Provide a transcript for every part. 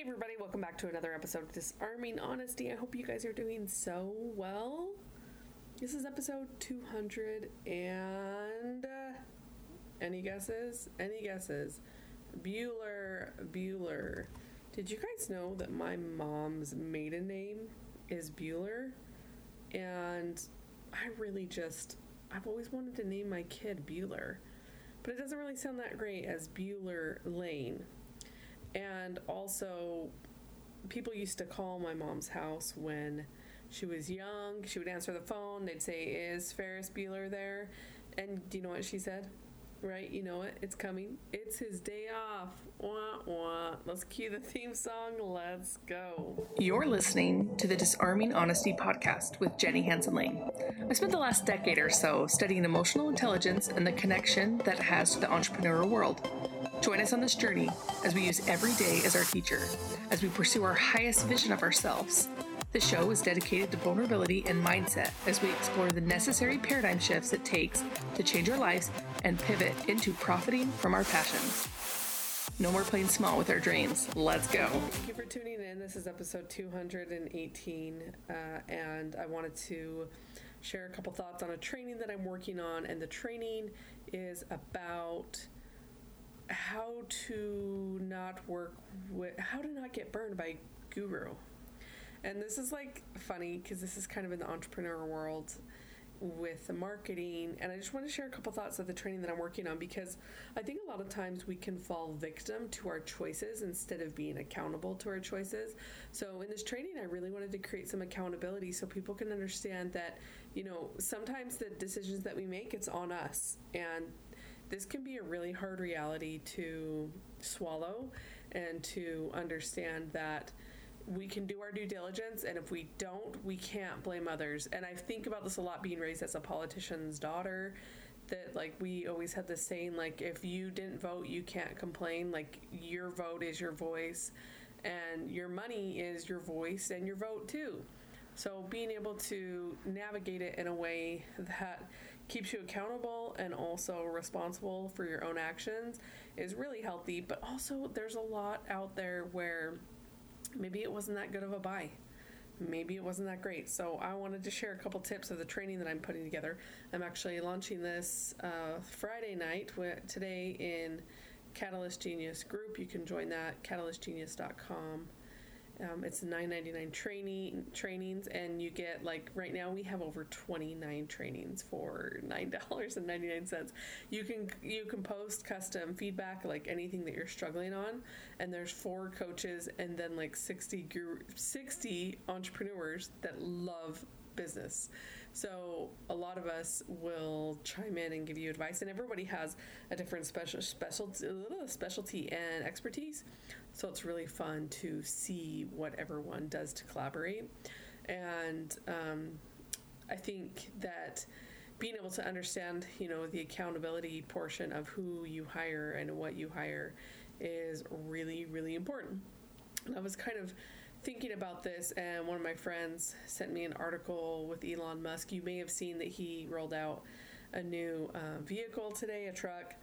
Hey, everybody, welcome back to another episode of Disarming Honesty. I hope you guys are doing so well. This is episode 200, and uh, any guesses? Any guesses? Bueller, Bueller. Did you guys know that my mom's maiden name is Bueller? And I really just, I've always wanted to name my kid Bueller, but it doesn't really sound that great as Bueller Lane. And also, people used to call my mom's house when she was young. She would answer the phone. They'd say, Is Ferris Bueller there? And do you know what she said? Right? You know it. It's coming. It's his day off. Wah, wah. Let's cue the theme song. Let's go. You're listening to the Disarming Honesty podcast with Jenny Hansen Lane. I spent the last decade or so studying emotional intelligence and the connection that has to the entrepreneurial world. Join us on this journey as we use every day as our teacher, as we pursue our highest vision of ourselves. The show is dedicated to vulnerability and mindset as we explore the necessary paradigm shifts it takes to change our lives and pivot into profiting from our passions. No more playing small with our dreams. Let's go. Thank you for tuning in. This is episode 218, uh, and I wanted to share a couple thoughts on a training that I'm working on. And the training is about how to not work with, how to not get burned by guru. And this is like funny because this is kind of in the entrepreneur world with the marketing. And I just want to share a couple thoughts of the training that I'm working on because I think a lot of times we can fall victim to our choices instead of being accountable to our choices. So in this training, I really wanted to create some accountability so people can understand that, you know, sometimes the decisions that we make, it's on us. And this can be a really hard reality to swallow and to understand that we can do our due diligence and if we don't we can't blame others. And i think about this a lot being raised as a politician's daughter that like we always had this saying like if you didn't vote you can't complain. Like your vote is your voice and your money is your voice and your vote too. So being able to navigate it in a way that keeps you accountable and also responsible for your own actions is really healthy but also there's a lot out there where maybe it wasn't that good of a buy. Maybe it wasn't that great. So I wanted to share a couple tips of the training that I'm putting together. I'm actually launching this uh, Friday night today in Catalyst Genius group. You can join that catalystgenius.com um, it's 9.99 training trainings, and you get like right now we have over 29 trainings for nine dollars and 99 cents. You can you can post custom feedback like anything that you're struggling on, and there's four coaches and then like 60 60 entrepreneurs that love business. So a lot of us will chime in and give you advice, and everybody has a different special specialty, specialty and expertise. So it's really fun to see what everyone does to collaborate, and um, I think that being able to understand, you know, the accountability portion of who you hire and what you hire is really, really important. And I was kind of thinking about this, and one of my friends sent me an article with Elon Musk. You may have seen that he rolled out a new uh, vehicle today, a truck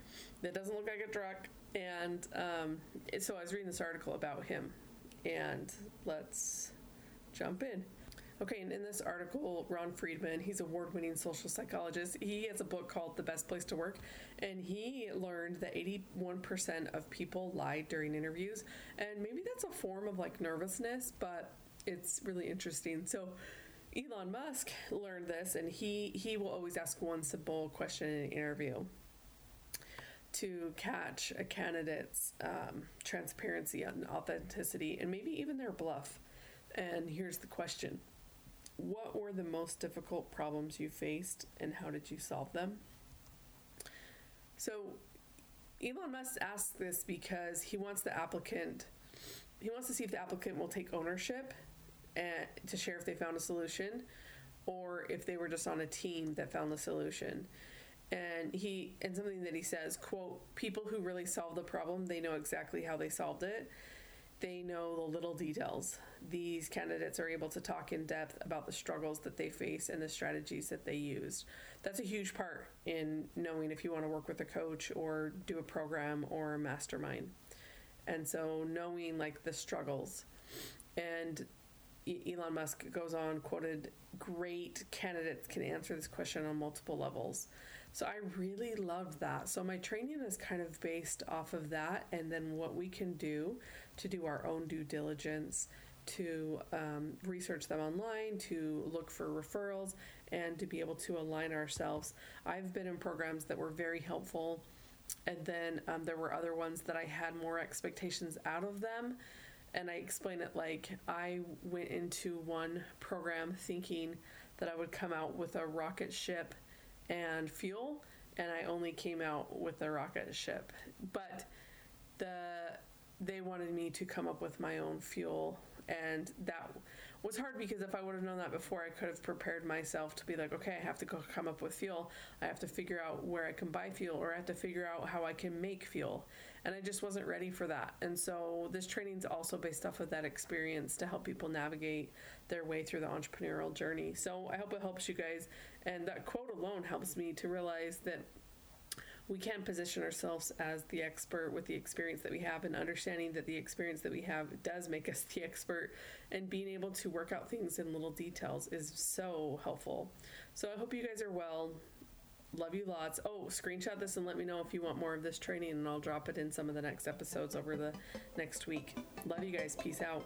that doesn't look like a truck. And um, so I was reading this article about him, and let's jump in. Okay, and in this article, Ron Friedman, he's award winning social psychologist. He has a book called The Best Place to Work, and he learned that 81% of people lied during interviews. And maybe that's a form of like nervousness, but it's really interesting. So, Elon Musk learned this, and he, he will always ask one simple question in an interview to catch a candidate's um, transparency and authenticity, and maybe even their bluff. And here's the question what were the most difficult problems you faced and how did you solve them? So, Elon Musk asks this because he wants the applicant, he wants to see if the applicant will take ownership and to share if they found a solution or if they were just on a team that found the solution. And he, and something that he says, quote, people who really solve the problem, they know exactly how they solved it they know the little details. These candidates are able to talk in depth about the struggles that they face and the strategies that they used. That's a huge part in knowing if you want to work with a coach or do a program or a mastermind. and so knowing like the struggles and Elon Musk goes on quoted great candidates can answer this question on multiple levels. So I really loved that. So my training is kind of based off of that and then what we can do to do our own due diligence to um, research them online, to look for referrals, and to be able to align ourselves. I've been in programs that were very helpful, and then um, there were other ones that I had more expectations out of them and I explain it like I went into one program thinking that I would come out with a rocket ship and fuel, and I only came out with a rocket ship. But the they wanted me to come up with my own fuel, and that was hard because if I would have known that before, I could have prepared myself to be like, okay, I have to go come up with fuel. I have to figure out where I can buy fuel, or I have to figure out how I can make fuel and I just wasn't ready for that. And so this training is also based off of that experience to help people navigate their way through the entrepreneurial journey. So I hope it helps you guys. And that quote alone helps me to realize that we can position ourselves as the expert with the experience that we have and understanding that the experience that we have does make us the expert and being able to work out things in little details is so helpful. So I hope you guys are well. Love you lots. Oh, screenshot this and let me know if you want more of this training, and I'll drop it in some of the next episodes over the next week. Love you guys. Peace out.